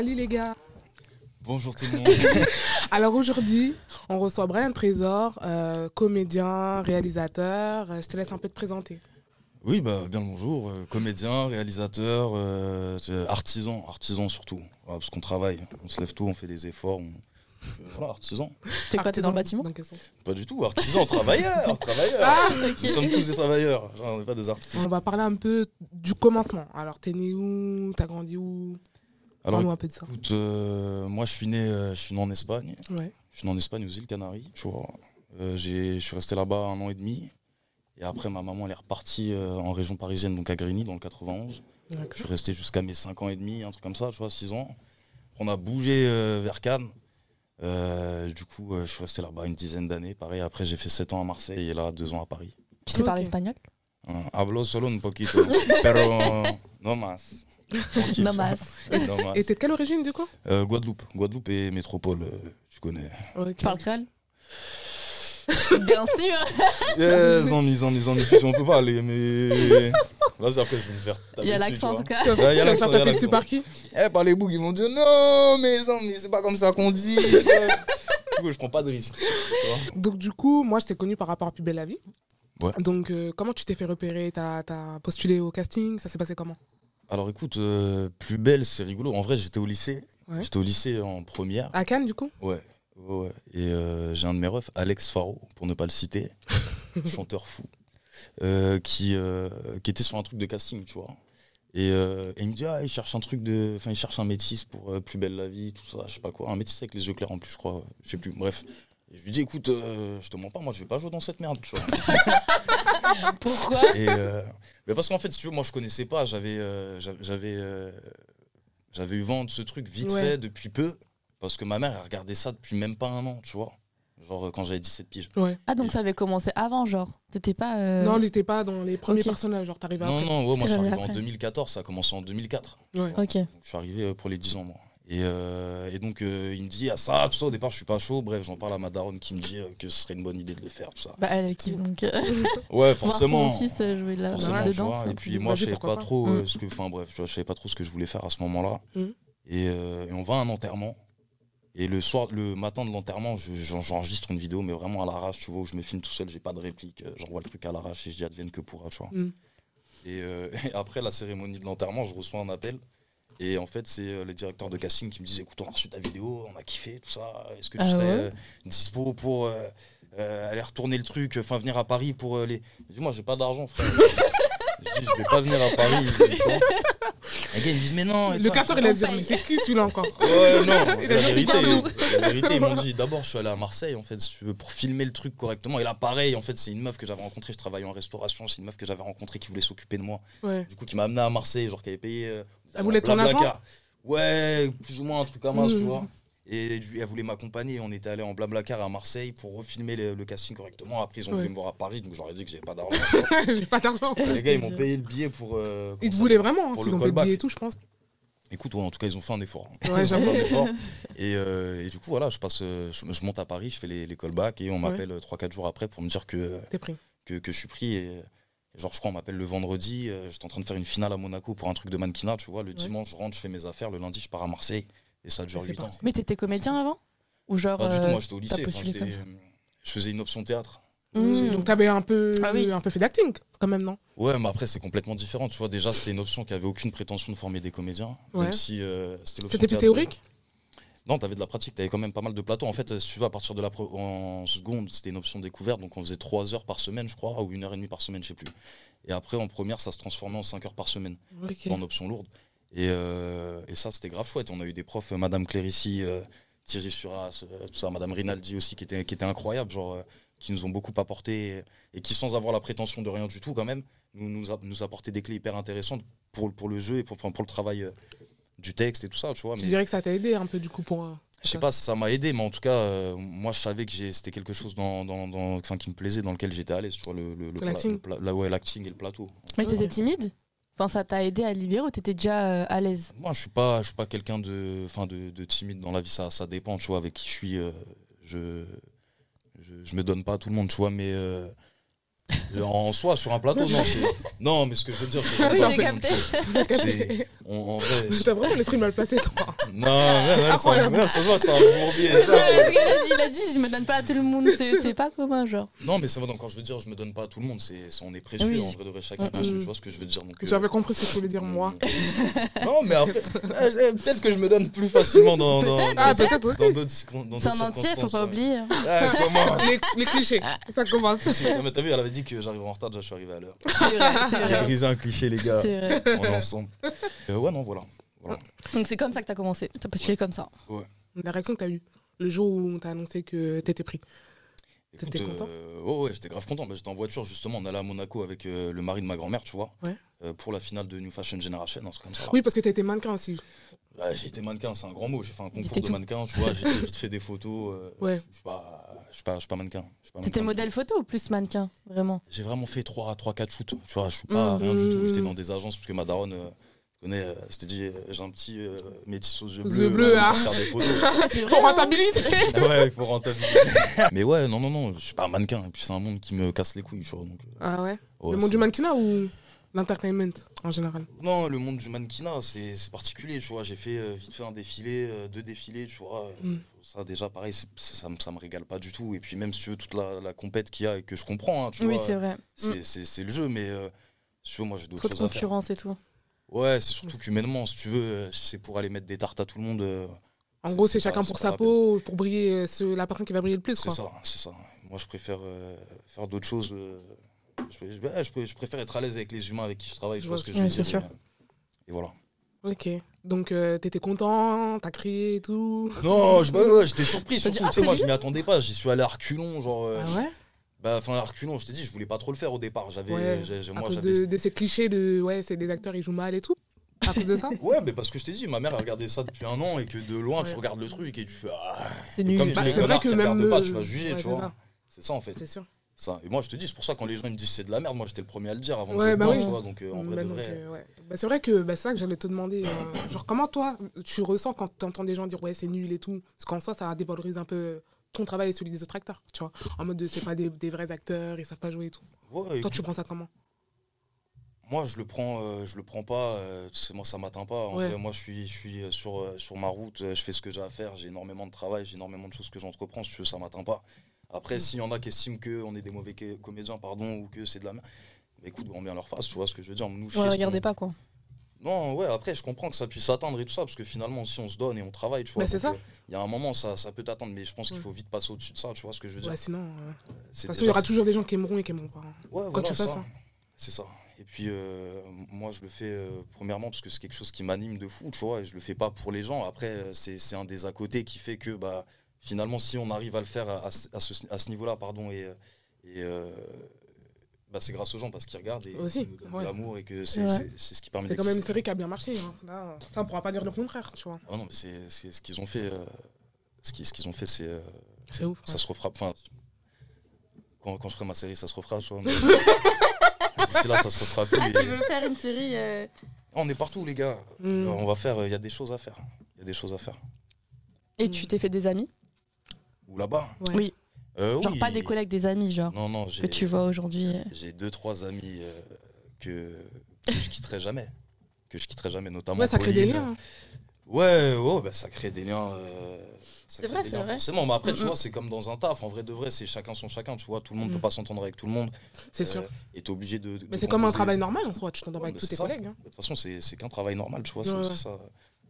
Salut les gars. Bonjour tout le monde. Alors aujourd'hui, on reçoit Brian Trésor, euh, comédien, réalisateur. Euh, Je te laisse un peu te présenter. oui, bah bien le bonjour. Euh, comédien, réalisateur, euh, artisan, artisan surtout. Ouais, parce qu'on travaille, on se lève tôt, on fait des efforts. on- Voilà, artisan. T'es quoi, t'es dans le bâtiment Dans Pas du tout, artisan, travailleur, travailleur. Ah, Nous sommes tous des travailleurs, Genre, on n'est pas des artistes. On va parler un peu du commencement. Alors, t'es né où? T'as grandi où? Alors Parle-nous un peu de ça. écoute, euh, moi je suis né, euh, je suis né en Espagne. Ouais. Je suis né en Espagne, aux îles Canaries, tu vois. Euh, j'ai- je suis resté là-bas un an et demi. Et après, ma maman, elle est repartie euh, en région parisienne, donc à Grigny, dans le 91. Je D'accord. suis resté jusqu'à mes 5 ans et demi, un truc comme ça, tu vois, 6 ans. On a bougé euh, vers Cannes. Euh, du coup, euh, je suis resté là-bas une dizaine d'années. Pareil, après, j'ai fait 7 ans à Marseille et là, 2 ans à Paris. Tu sais parler espagnol? Hablo solo un poquito, pero no más. Más. Et t'es de quelle origine du coup Euh, Guadeloupe. Guadeloupe et métropole, euh, tu connais. Ok. Tu parles créole Bien sûr Yes, en mis, tu sais, on peut pas aller, mais. Vas-y, après, je vais me faire taper Il y a l'accent en tout cas. Tu vas y te y faire taper dessus par qui. Eh, par les bougs, ils vont dire non, mais mais c'est pas comme ça qu'on dit. du coup, je prends pas de risque. Donc du coup, moi, je t'ai connu par rapport à Plus belle la vie. Ouais. Donc, euh, comment tu t'es fait repérer? T'as as postulé au casting? Ça s'est passé comment? Alors écoute, euh, plus belle, c'est rigolo. En vrai, j'étais au lycée. Ouais. J'étais au lycée en première. À Cannes, du coup? Ouais. Et euh, j'ai un de mes refs, Alex Faro, pour ne pas le citer, chanteur fou, euh, qui, qui était sur un truc de casting, tu vois. Et, euh, et il me dit, ah, il cherche un truc de. Enfin, il cherche un métis pour euh, Plus belle la vie, tout ça, je sais pas quoi. Un métis avec les yeux clairs en plus, je crois. Je sais plus. Bref. Et je lui dis, écoute, euh, je te mens pas, moi, je vais pas jouer dans cette merde, tu vois. Pourquoi Et, euh, mais parce qu'en fait, si tu veux, moi je connaissais pas, j'avais euh, j'avais j'avais euh, j'avais eu vent de ce truc vite Ouais. fait depuis peu, parce que ma mère elle regardait ça depuis même pas un an, tu vois. Genre quand j'avais 17 piges. Ouais. Ah donc ça avait commencé avant genre T'étais pas... euh, Non, t'es pas dans les premiers personnages, genre t'arrives Non, après. non, ouais, moi je suis arrivé en après. 2014, ça a commencé en 2004. Ouais. Ok. Donc je suis arrivé pour les 10 ans, moi. Et, euh, et donc euh, il me dit, ah ça, tout ça, au départ je suis pas chaud, bref, j'en parle à ma daronne qui me dit euh, que ce serait une bonne idée de le faire, tout ça. Bah elle kiffe donc... Ouais, Voir forcément. son fils jouer là, forcément, dedans. vois. Et puis moi, je savais pas pas. trop Mm. ce que, enfin bref, je savais pas trop ce que je voulais faire à ce moment-là. Mm. Et, et on va à un enterrement. Et le soir, le matin de l'enterrement, je- j'en- j'enregistre une vidéo, mais vraiment à l'arrache, tu vois, où je me filme tout seul, j'ai pas de réplique, j'envoie le truc à l'arrache et je dis advienne que pourra, tu vois. Mm. Et, et après la cérémonie de l'enterrement, je reçois un appel. Et en fait, c'est euh, les directeurs de casting qui me disent écoute, on a reçu ta vidéo, on a kiffé, tout ça. Est-ce que tu Ah serais ouais euh, dispo pour euh, aller retourner le truc, enfin venir à Paris pour les. Je dis, moi, j'ai pas d'argent, frère. je dis, je vais pas venir à Paris. Les gars, ils me disent mais non. et Le toi, il a dit, mais c'est qui celui-là encore Ouais, non, la Il a dit, vérité, c'est la vérité, ils m'ont dit d'abord, je suis allé à Marseille, en fait, si tu veux, pour filmer le truc correctement. Et là, pareil, en fait, c'est une meuf que j'avais rencontrée, je travaillais en restauration, c'est une meuf que j'avais rencontrée qui voulait s'occuper de moi, Ouais. du coup, qui m'a amené à Marseille, genre, qui avait payé. euh, Elle voulait ton Blablacar. Ouais, plus ou moins un truc à masse, tu Mhm. vois. Et elle voulait m'accompagner, on était allé en Blablacar à Marseille pour refilmer le, le casting correctement. Après, ils ont Ouais. voulu me voir à Paris, donc j'aurais dit que j'avais pas d'argent. J'ai pas d'argent. Les gars, ils m'ont payé le billet pour. euh, Ils te voulaient vraiment, hein, pour le ont payé le billet et tout, je pense. Écoute, ouais, en tout cas, ils ont fait un effort. Ouais, Ils ont j'avoue. fait un effort. Et, euh, et du coup, voilà, je, passe, euh, je, je monte à Paris, je fais les, les callbacks et on Ouais. m'appelle 3-4 jours après pour me dire que, T'es pris. que, que je suis pris. Et, et genre, je crois, on m'appelle le vendredi. euh, J'étais en train de faire une finale à Monaco pour un truc de mannequinat, tu vois. Le dimanche, je rentre, je fais mes affaires. Le lundi, je pars à Marseille. Et ça dure Et c'est 8 ans. Mais t'étais comédien avant Ou genre... Pas du tout, euh, moi, j'étais au lycée. Enfin, comme je faisais une option théâtre. hmm. Donc t'avais un peu, Ah oui. un peu fait d'acting, quand même, non? Ouais, mais après, c'est complètement différent. Tu vois, déjà, c'était une option qui avait aucune prétention de former des comédiens. Même si euh, c'était plus théorique? Non, t'avais de la pratique, t'avais quand même pas mal de plateaux. En fait, euh, si tu veux, à partir de la en seconde, c'était une option découverte, donc on faisait 3 heures par semaine, je crois, ou une heure et demie par semaine, je sais plus. Et après, en première, ça se transformait en 5 heures par semaine, en option lourde. Et, euh, et ça, c'était grave chouette. On a eu des profs, euh, Madame Clérici, euh, Thierry Suras, euh, tout ça, Madame Rinaldi aussi, qui était, qui était incroyable, genre, euh, qui nous ont beaucoup apporté et, et qui, sans avoir la prétention de rien du tout, quand même, nous, nous, a- nous apportaient des clés hyper intéressantes pour, pour le jeu et pour, enfin, pour le travail euh, du texte et tout ça, tu vois. Tu mais- dirais que ça t'a aidé un peu, du coup, pour. je sais pas si ça m'a aidé, mais en tout cas, euh, moi, je savais que j'ai- c'était quelque chose dans, dans, dans- enfin, qui me plaisait, dans lequel j'étais à l'aise, vois, le, le, le, L'acting. le pla- la- ouais, l'acting et le plateau. Mais t'étais timide? Ça t'a aidé à libérer ou t'étais déjà euh, à l'aise? Moi, je suis pas, je suis pas quelqu'un de, de, de timide dans la vie, ça, ça dépend, tu vois, avec qui je suis. euh, je, je, je me donne pas à tout le monde, tu vois, mais euh, En soi, sur un plateau, non. c'est- Non, mais ce que je veux dire, c'est Oui, j'ai capté. C'est- en, en vrai. T'as vraiment l'esprit mal placé, toi. Non, un- ouais, ça se voit, c'est un bourbier. Il a dit, je me donne pas à tout le monde, c'est pas commun, genre. Non, mais c'est vrai, donc, quand je veux dire, je me donne pas à tout le monde, c'est on est précieux, Oui. en vrai de vrai, chacun Mm, précieux, mm. tu vois ce que je veux dire. donc, euh, J'avais compris ce que tu voulais dire, moi. Non, mais après, euh, euh, peut-être que je me donne plus facilement dans Ah, d'autres circon- dans C'est un d'autres entier, faut circonstances, pas euh. oublier. Comment Les, les clichés, ça commence. Non, mais t'as vu, elle avait dit que j'arrive en retard, déjà je suis arrivé à l'heure. C'est vrai, c'est J'ai brisé un cliché, les gars. C'est vrai. On est ensemble. Euh, ouais, non, voilà. Donc c'est comme ça que t'as commencé. T'as postulé comme ça. La réaction que t'as eue le jour où on t'a annoncé que t'étais pris. T'étais content euh, ouais, ouais, j'étais grave content. Bah, j'étais en voiture, justement, on allait à Monaco avec euh, le mari de ma grand-mère, tu vois. Ouais. euh, pour la finale de New Fashion Generation, un truc comme ça. Oui, parce que t'étais mannequin aussi. Ouais, j'ai été mannequin, c'est un grand mot. J'ai fait un concours de tout. mannequin, tu vois. J'ai vite fait des photos. euh, Ouais. Je suis pas, je suis pas, pas mannequin. T'étais modèle photo ou plus mannequin Vraiment? J'ai vraiment fait 3, 3 4 shoots. Tu vois, je suis pas Mm. rien du tout. J'étais Mm. dans des agences parce que ma daronne euh, euh, c'était dit, euh, j'ai un petit euh, métis aux yeux Aux bleus. yeux bleus, ah. pour faire des photos. C'est Faut rentabiliser ouais, il faut rentabiliser. Mais ouais, non, non, non, je suis pas un mannequin. Et puis c'est un monde qui me casse les couilles, tu vois. Donc, euh, Ah ouais, ouais, Le monde du mannequinat ou l'entertainment en général? Non, le monde du mannequinat, c'est particulier, tu vois. J'ai fait euh, vite fait un défilé, euh, deux défilés, tu vois. Mm. Ça, déjà, pareil, c'est- ça, me- ça me régale pas du tout. Et puis, même si tu veux, toute la, la compète qu'il y a et que je comprends, hein, tu Oui, vois, c'est vrai. c'est c'est- le jeu, mais euh, si tu veux, moi, j'ai d'autres Trop de choses à faire. concurrence et tout. Ouais, c'est surtout qu'humainement, si tu veux, euh, c'est pour aller mettre des tartes à tout le monde. euh, En gros, c'est chacun pas- pour sa peau, pour briller, euh, sur la personne qui va briller le plus. C'est Quoi. ça, c'est ça. Moi, je préfère euh, faire d'autres choses. euh, je, préfère être à l'aise avec les humains avec qui je travaille. Je vois ce que ce je veux Ouais, c'est dire. sûr. Et, et voilà. Ok. Donc, euh, t'étais content, t'as crié et tout? Non, bah ouais, j'étais surpris. Surtout, dit, ah, tu sais, moi, je m'y attendais pas. J'y suis allé à reculons. Genre, euh, Ah ouais? Bah, enfin, à reculons, je t'ai dit, je voulais pas trop le faire au départ. J'avais, Ouais, j'ai- j'ai- À moi, cause j'avais. de, de ces clichés de ouais, c'est des acteurs, ils jouent mal et tout. À cause de ça Ouais, mais parce que je t'ai dit, ma mère a regardé ça depuis un an et que de loin, tu Ouais. regardes le truc et tu fais. Ah, C'est nul. comme tu Bah, les c'est vrai connards que qui regardent pas, tu vas juger, ouais, tu c'est vois. ça, C'est ça en fait. C'est sûr. Ça. Et moi, je te dis, c'est pour ça quand les gens ils me disent c'est de la merde, moi j'étais le premier à le dire avant Ouais, de bah le oui. voir, tu vois. Donc, euh, en vrai, Bah de donc, vrai. euh, ouais. Bah, c'est vrai que bah, c'est ça que j'allais te demander. euh, genre, comment toi, tu ressens quand tu entends des gens dire ouais, c'est nul et tout? Parce qu'en soi, ça dévalorise un peu ton travail et celui des autres acteurs, tu vois. En mode de c'est pas des, des vrais acteurs, ils savent pas jouer et tout. Ouais, Toi, tu prends ça comment? Moi, je le prends, euh, je le prends pas. euh, moi, ça m'atteint pas. En Ouais. vrai, moi, je suis, je suis euh, sur, sur ma route. je fais ce que j'ai à faire. J'ai énormément de travail. J'ai énormément de choses que j'entreprends. Si tu veux, ça m'atteint pas. Après, Mm. s'il y en a qui estiment qu'on est des mauvais co- comédiens, pardon, ou que c'est de la merde, bah, écoute, grand bien leur face. Tu vois ce que je veux dire Nous, Ouais, regardez pas quoi. Non, ouais. Après, je comprends que ça puisse s'atteindre et tout ça, parce que finalement, si on se donne et on travaille, tu vois. Bah, c'est ça. euh, Il y a un moment, ça, ça peut t'attendre, mais je pense qu'il faut vite passer au-dessus de ça. Tu vois ce que je veux dire Ouais, sinon, euh, de C'est toute façon, il y aura toujours des gens qui aimeront et qui aimeront pas. hein. Ouais, Quand voilà, tu fais ça. ça. C'est ça. Et puis, euh, moi, je le fais euh, premièrement parce que c'est quelque chose qui m'anime de fou, tu vois, et je le fais pas pour les gens. Après, euh, c'est un des à côté qui fait que, bah, finalement, si on arrive à le faire à, à ce- à ce, à ce niveau-là, pardon, et, euh, et euh, bah, c'est grâce aux gens parce qu'ils regardent et Aussi, qu'ils nous donnent ouais. de l'amour et que C'est ce qui permet C'est quand même une série qui a bien marché. hein. Là, ça, on pourra pas dire le contraire, tu vois. Ah non, mais c'est ce qu'ils ont fait. euh, ce qu'ils ce qu'ils ont fait, c'est. euh, C'est ouf. ça ouais. se refera. Enfin, quand, quand je ferai ma série, ça se refera, tu vois. mais- D'ici là, ça se refera plus. Ah, et- tu veux faire une série euh, On est partout, les gars. Mm. On va faire, il y a des choses à faire. Il y a des choses à faire. Et tu t'es fait des amis? Ou là-bas Ouais. Oui. Euh, Genre oui. pas des collègues, des amis, genre. Non, non, j'ai Que tu vois aujourd'hui. j'ai deux, trois amis euh, que, que je quitterai jamais. Que je quitterai jamais, notamment. Ouais, ça crée des Pauline. liens. hein. Ouais, ouais, bah, ça crée des liens. euh, C'est vrai, c'est vrai. Forcément, mais après, tu vois, c'est comme dans un taf. En vrai de vrai, c'est chacun son chacun. Tu vois, tout le monde Mm. peut pas s'entendre avec tout le monde. C'est Euh, sûr. Et t'es obligé de. de Mais c'est comme un travail normal en soi. Tu t'entends pas Ouais, avec tous tes ça. collègues. hein. De toute façon, c'est c'est qu'un travail normal, tu vois. c'est Ouais, ça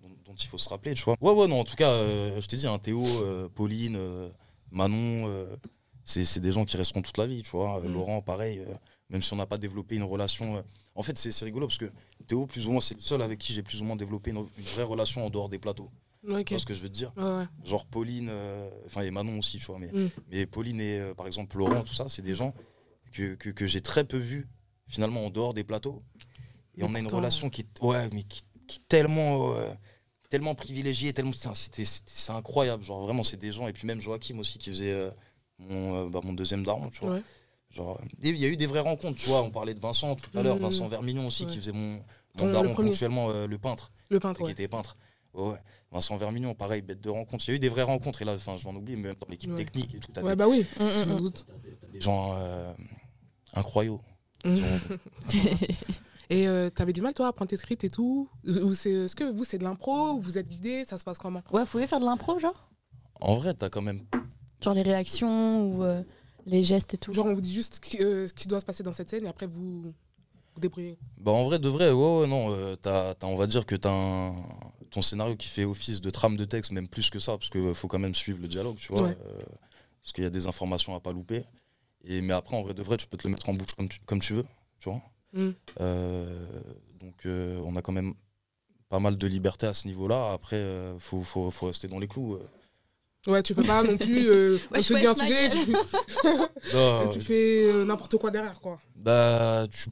dont, dont il faut se rappeler, tu vois. Ouais, ouais, non, en tout cas, euh, je t'ai dit, un Théo, euh, Pauline, euh, Manon, euh, c'est des gens qui resteront toute la vie, tu vois. Euh, Mm. Laurent, pareil, euh, même si on n'a pas développé une relation. en fait, c'est rigolo parce que Théo, plus ou moins, c'est le seul avec qui j'ai plus ou moins développé une, une vraie relation en dehors des plateaux. Tu vois ce que je veux te dire Ouais, ouais. Genre Pauline, enfin, et Manon aussi, tu vois. Mais, Mm. mais Pauline et, par exemple, Laurent, tout ça, c'est des gens que, que, que j'ai très peu vus, finalement, en dehors des plateaux. Et Mais on a une relation qui est, ouais, mais qui, qui est tellement, euh, tellement privilégiée, tellement, c'était, incroyable. Genre, vraiment, c'est des gens. Et puis même Joachim aussi, qui faisait euh, mon, euh, bah, mon deuxième daron, tu vois. Ouais. Genre, il y a eu des vraies rencontres, tu vois. On parlait de Vincent tout à l'heure, Mhm. Vincent Vermillon aussi, Ouais. qui faisait mon, mon daron ponctuellement, euh, le peintre Le peintre, qui ouais. était peintre. Ouais. Vincent Vermillon, pareil, bête de rencontre. Il y a eu des vraies rencontres, et là, enfin, je m'en oublie, mais même dans l'équipe technique et tout, Ouais, des- bah oui, Mm, mm, je me mm. doute. t'as des, des gens euh, Incroyable. Et euh, t'avais du mal, toi, à prendre tes scripts et tout? Ou c'est, Est-ce que vous, c'est de l'impro? Ou Vous êtes guidé? Ça se passe comment? Ouais, vous pouvez faire de l'impro, genre? En vrai, t'as quand même. Genre les réactions ou euh, les gestes et tout? Genre, on vous dit juste ce qui, euh, ce qui doit se passer dans cette scène et après, vous vous débrouillez. Bah, en vrai, de vrai, ouais, ouais, non. euh, t'as- t'as- on va dire que t'as un- ton scénario qui fait office de trame de texte, même plus que ça, parce qu'il faut quand même suivre le dialogue, tu vois. Ouais. euh, parce qu'il y a des informations à pas louper. Et, mais après, en vrai, de vrai, tu peux te le mettre en bouche comme tu, comme tu veux, tu vois. Mm. Euh, donc, euh, on a quand même pas mal de liberté à ce niveau-là. Après, euh, faut, faut, faut rester dans les clous. Ouais, tu peux pas non plus. Euh, Ouais, on te dit un sujet, tu, Non, tu fais euh, n'importe quoi derrière, quoi. Bah, tu-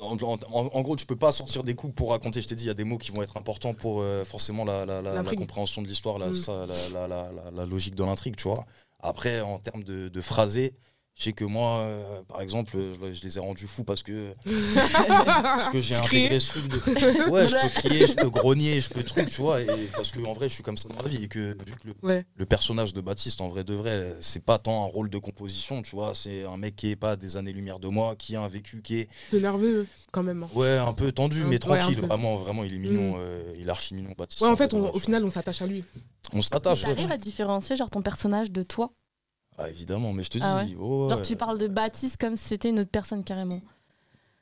en, en- en gros, tu peux pas sortir des coups pour raconter. Je t'ai dit, il y a des mots qui vont être importants pour euh, forcément la, la- la- la L'intrigue. compréhension de l'histoire, la, Mm. ça, la- la logique de l'intrigue, tu vois. Après, en termes de, de phrasé, je sais que moi, euh, par exemple, je, je les ai rendus fous parce que, parce que j'ai intégré ce truc de. Ouais, je peux crier, je peux grogner, je peux truc, tu vois. Et parce que, en vrai, je suis comme ça dans la vie. Et que, vu que le, Ouais. le personnage de Baptiste, en vrai de vrai, c'est pas tant un rôle de composition, tu vois. C'est un mec qui est pas des années-lumière de moi, qui a un vécu qui est C'est nerveux, quand même. hein. Ouais, un peu tendu, Un- mais tranquille. Vraiment, vraiment, il est mignon. Mm. euh, il est archi mignon, Baptiste. Ouais, en en fait, fait, on- ouais, au final, on s'attache à lui. On s'attache. T'arrives à différencier genre ton personnage de toi Ah, évidemment, mais je te dis. Ah ouais oh, Genre ouais. tu parles de Baptiste comme si c'était une autre personne carrément.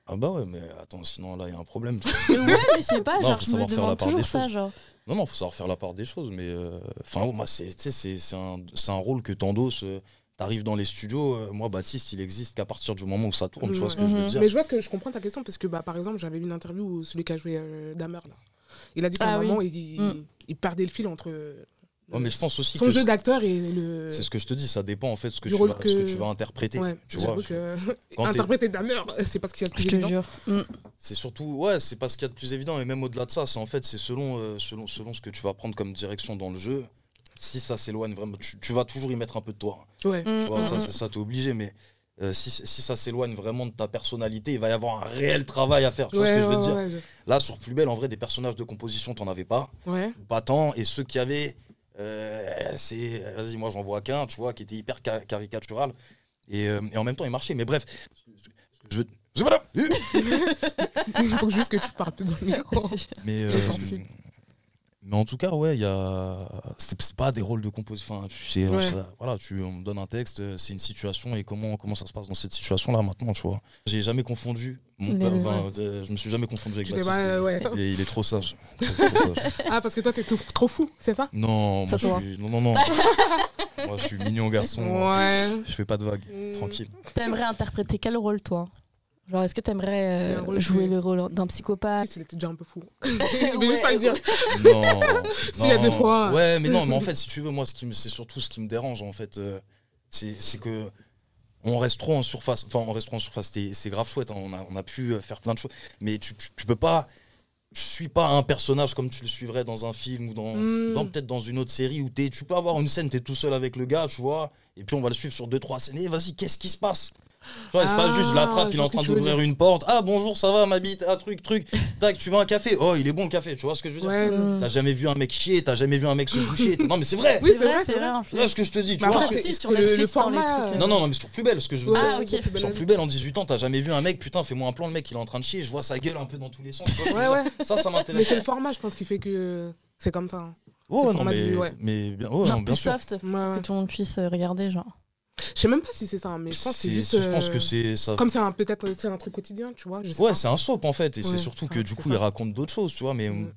Ah bah ouais, mais attends, sinon là, il y a un problème. Ouais, mais je sais pas, Non, genre faut je me savoir faire la part toujours des ça, choses. genre. non, non, faut savoir faire la part des choses, mais. euh, Enfin, moi, c'est tu sais, c'est- c'est un, c'est un rôle que t'endosses. euh, T'arrives dans les studios, euh, moi, Baptiste, il existe qu'à partir du moment où ça tourne, tu vois ce que je veux Mhm. dire Mais je vois que je comprends ta question parce que, bah, par exemple, j'avais vu une interview où celui qui a joué euh, Damer, là. Il a dit qu'à Ah un oui. moment, il, Mm. il perdait le fil entre Ouais, mais je pense aussi son que jeu c'est- d'acteur et le. c'est ce que je te dis, ça dépend en fait ce que, tu vas, ce que tu vas interpréter. Ouais, tu vois, j'avoue que quand t'es- interpréter Damer, c'est parce qu'il y a de plus Je te évident. jure. Mm. C'est surtout, ouais, c'est pas ce qu'il y a de plus évident, et même au-delà de ça, c'est en fait, c'est selon, euh, selon, selon ce que tu vas prendre comme direction dans le jeu. Si ça s'éloigne vraiment, tu, tu vas toujours y mettre un peu de toi. Ouais. Mm, Tu vois, mm, ça, mm. c'est ça, t'es obligé, mais euh, si, si ça s'éloigne vraiment de ta personnalité, il va y avoir un réel travail à faire. Tu vois ce que je veux ouais, dire ouais, Là, sur Plus Belle, en vrai, des personnages de composition, t'en avais pas. ouais. Pas tant, et ceux qui avaient, c'est, vas-y, moi j'en vois qu'un, tu vois, qui était hyper ca- caricatural. Et, euh, et en même temps, il marchait. Mais bref, je veux. Il faut juste que tu parles plus dans le micro. Mais, euh. Mais en tout cas, ouais, il y a. C'est pas des rôles de composition. Enfin, tu sais, Ouais. ça- voilà, tu, on me donne un texte, euh, c'est une situation et comment, comment ça se passe dans cette situation-là maintenant, tu vois? J'ai jamais confondu. Mon père, euh, je me suis jamais confondu avec Baptiste. pas, euh, ouais. Il est- il est trop sage. Trop. Ah, parce que toi, t'es tout- trop fou, c'est ça? Non, Ça moi suis. Non, non, non. moi je suis mignon garçon. Ouais. Je fais pas de vagues. Mm. Tranquille. T'aimerais interpréter quel rôle toi? Genre est-ce que t'aimerais euh, jouer le rôle d'un psychopathe? Il était déjà un peu fou. mais juste pas le dire. Non. S'il y a des fois. Ouais, mais non, mais en fait, si tu veux, moi, c'est surtout ce qui me dérange, en fait, euh, c'est c'est que on reste trop en surface. Enfin, on reste trop en surface. C'est c'est grave chouette. hein, on, a, on a pu euh, faire plein de choses. Mais tu, tu, tu peux pas. Je suis pas un personnage comme tu le suivrais dans un film ou dans, Mm. dans peut-être dans une autre série où es, tu peux avoir une scène, tu es tout seul avec le gars, tu vois, et puis on va le suivre sur deux, trois scènes. Et vas-y, qu'est-ce qui se passe? Tu vois, c'est pas Ah, juste je l'attrape, il je est en train d'ouvrir une porte. Ah bonjour, ça va ma bite, ah truc, truc. Tac, tu veux un café? Oh, il est bon le café, tu vois ce que je veux dire? Ouais. T'as jamais vu un mec chier, t'as jamais vu un mec se doucher. non mais c'est vrai. Oui, C'est vrai, c'est vrai. en C'est vrai ce que je te dis, tu Mais vois. sur le, format. euh, Non non non mais sur plus belle, ce que je veux dire. Ah, Sur plus belle en 18 ans, t'as jamais vu un mec, putain, fais-moi un plan, le mec il est en train de chier, je vois sa gueule un peu dans tous les sens. Ça, ça Mais m'intéresse. c'est le format, je pense, qui fait que c'est comme ça. Ouais, le non, mais, ouais. mais bien, Genre non, bien plus sûr. soft, Ouais, que tout le monde puisse regarder, genre. Je sais même pas si c'est ça, mais je pense que c'est C'est- juste. Je pense euh, que c'est ça. Comme c'est un- peut-être un truc quotidien, tu vois. Je sais Ouais, c'est un soap en fait, et Ouais, c'est surtout que du coup il raconte d'autres choses, tu vois, mais Mm.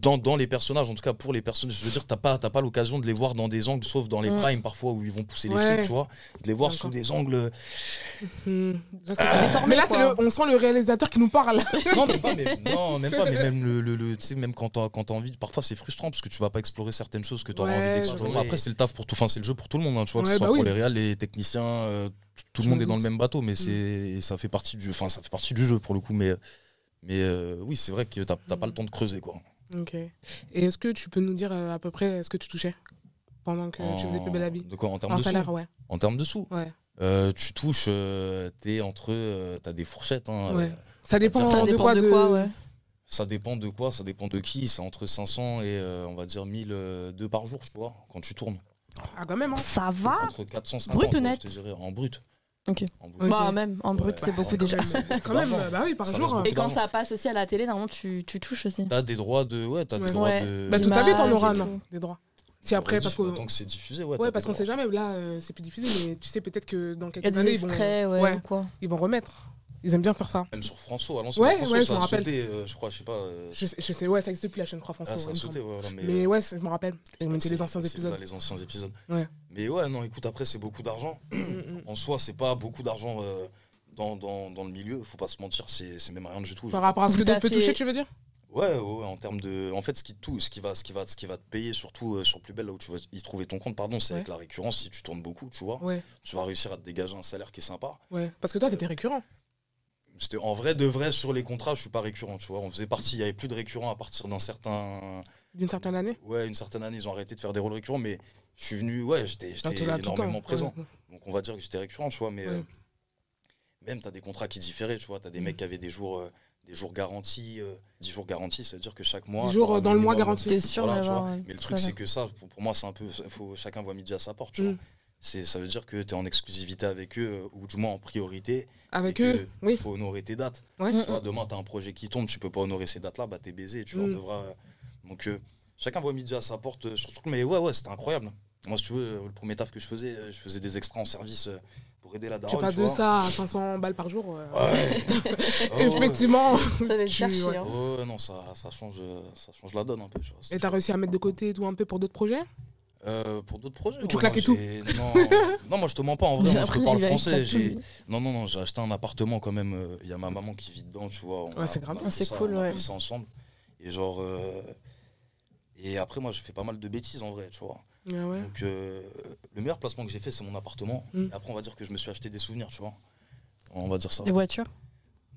Dans, dans les personnages, en tout cas pour les personnages, je veux dire, t'as pas, t'as pas l'occasion de les voir dans des angles, sauf dans les Mm. primes parfois où ils vont pousser les Ouais. trucs, tu vois, de les voir sous des angles. Hmm. Ah. Déformé, Mais là, c'est le, on sent le réalisateur qui nous parle. non, même pas, mais, non, même pas, mais même le, le, le- tu sais, même quand t'as, quand t'as envie, parfois c'est frustrant parce que tu vas pas explorer certaines choses que t'auras Ouais, envie je d'explorer. Après, c'est le taf pour tout, enfin c'est le jeu pour tout le monde, hein, tu vois, que ce soit bah pour oui. les réals, les techniciens, euh, tout- le monde est dans le. Mm. même bateau, mais c'est, et ça fait partie du, enfin ça fait partie du jeu pour le coup, mais, mais euh, oui, c'est vrai que t'as, t'as pas le temps de creuser quoi. Ok. Et est-ce que tu peux nous dire euh, à peu près ce que tu touchais pendant que tu faisais plus belle la vie? De quoi en termes En de salaire, sous ouais. En termes de sous? Ouais. Euh, Tu touches, euh, t'es entre, euh, t'as des fourchettes. hein, Ouais. euh, Ça dépend, Ça de, dépend quoi, de quoi, ouais. ça dépend de quoi, ça dépend de qui? C'est entre 500 et euh, on va dire 1000 euh, deux par jour, tu vois, quand tu tournes. Ah, quand même, hein. Ça va Entre 450 Brut ou ouais, net je te dirais, en brut. Ok. En brut. Bah, même, en brut, Ouais. c'est beaucoup c'est déjà. C'est quand même, bah oui, par jour. beaucoup Et quand ça passe aussi à la télé, normalement, tu, tu touches aussi. T'as des droits de. Ouais, t'as Ouais. des droits Ouais. de. Bah, ta vie, t'en auras, non, tout. des droits. Si après, parce que. Tant que c'est diffusé, ouais. Ouais, parce qu'on sait jamais, là, euh, c'est plus diffusé, mais tu sais, peut-être que dans quelques années, ils vont, extraits, ouais, ouais. ou quoi. ils vont remettre. Ils aiment bien faire ça. Même sur François, à l'ancienne, Ouais, François, ouais, ça je me a rappelle. sauté, euh, je crois, je sais pas. euh, Je sais, je sais, ouais, ça existe depuis la chaîne 3 Français. Ah, ça a sauté, ouais, mais. Mais euh, ouais, je me rappelle. Ils mettaient c'est- les anciens épisodes. bah, les anciens épisodes. Ouais. Mais ouais, non, écoute, après, c'est beaucoup d'argent. Mm, mm. En soi, c'est pas beaucoup d'argent euh, dans, dans, dans le milieu, faut pas se mentir, c'est c'est même rien du tout. Par rapport à ce que tu peux toucher, tu veux dire? Ouais, ouais, en termes de. En fait, ce qui, tout, ce qui, va, ce qui, va, ce qui va te payer, surtout euh, sur Plus Belle, là où tu vas y trouver ton compte, pardon, c'est Ouais. avec la récurrence. Si tu tournes beaucoup, tu vois, Ouais, tu vas réussir à te dégager un salaire qui est sympa. ouais. Parce que toi, t'étais récurrent. C'était en vrai de vrai sur les contrats, je suis pas récurrent, tu vois. On faisait partie, il y avait plus de récurrents à partir d'un certain. D'une certaine année. Ouais, une certaine année, ils ont arrêté de faire des rôles récurrents, mais je suis venu, ouais, j'étais énormément présent. Ouais. Donc on va dire que j'étais récurrent, tu vois, mais Ouais. euh, même tu as des contrats qui différaient, tu vois. Tu as des Mm. mecs qui avaient des jours, euh, des jours garantis, euh, 10 jours garantis, ça veut dire que chaque mois. Dix jours, t'auras euh, dans le mois garanti. T'es sûr Voilà, tu d'avoir. vois. ouais, Mais le truc, c'est que ça, pour, pour moi, c'est un peu. Faut, chacun voit midi à sa porte, tu. Mm. C'est, ça veut dire que tu es en exclusivité avec eux, euh, ou du moins en priorité. Avec et eux, oui. faut honorer tes dates. Ouais. Mm, Tu vois, demain, tu as un projet qui tombe, tu peux pas honorer ces dates-là, bah t'es baisé, tu Mm. devra. Donc, euh, chacun voit midi à sa porte euh, sur ce truc. Mais ouais, ouais, c'était incroyable. Moi, si tu veux, euh, le premier taf que je faisais, euh, je faisais des extras en service euh, pour aider la Tu daronne. passes tu de vois. ça à 500 balles par jour. euh, Ouais. Ouais. Effectivement. Ça va être Tu- cherché, ouais. hein. Ouais, non, ça, ça, change, euh, ça change la donne un peu. Tu vois. Et t'as réussi à mettre de côté tout un peu pour d'autres projets? Euh, pour d'autres projets Tu ouais, claquais non, tout non, non, moi je te mens pas en vrai, moi, je te parle français. J'ai... Non, non, non, j'ai acheté un appartement quand même. euh, Il y a ma maman qui vit dedans, tu vois. on Ouais, c'est grave. Ah, c'est cool, on a ouais. pris ça ensemble. Et genre. euh, Et après, moi, je fais pas mal de bêtises en vrai, tu vois. Ah ouais. Donc, euh, le meilleur placement que j'ai fait, c'est mon appartement. Mm. Et après, on va dire que je me suis acheté des souvenirs, tu vois. On va dire ça. Des voitures?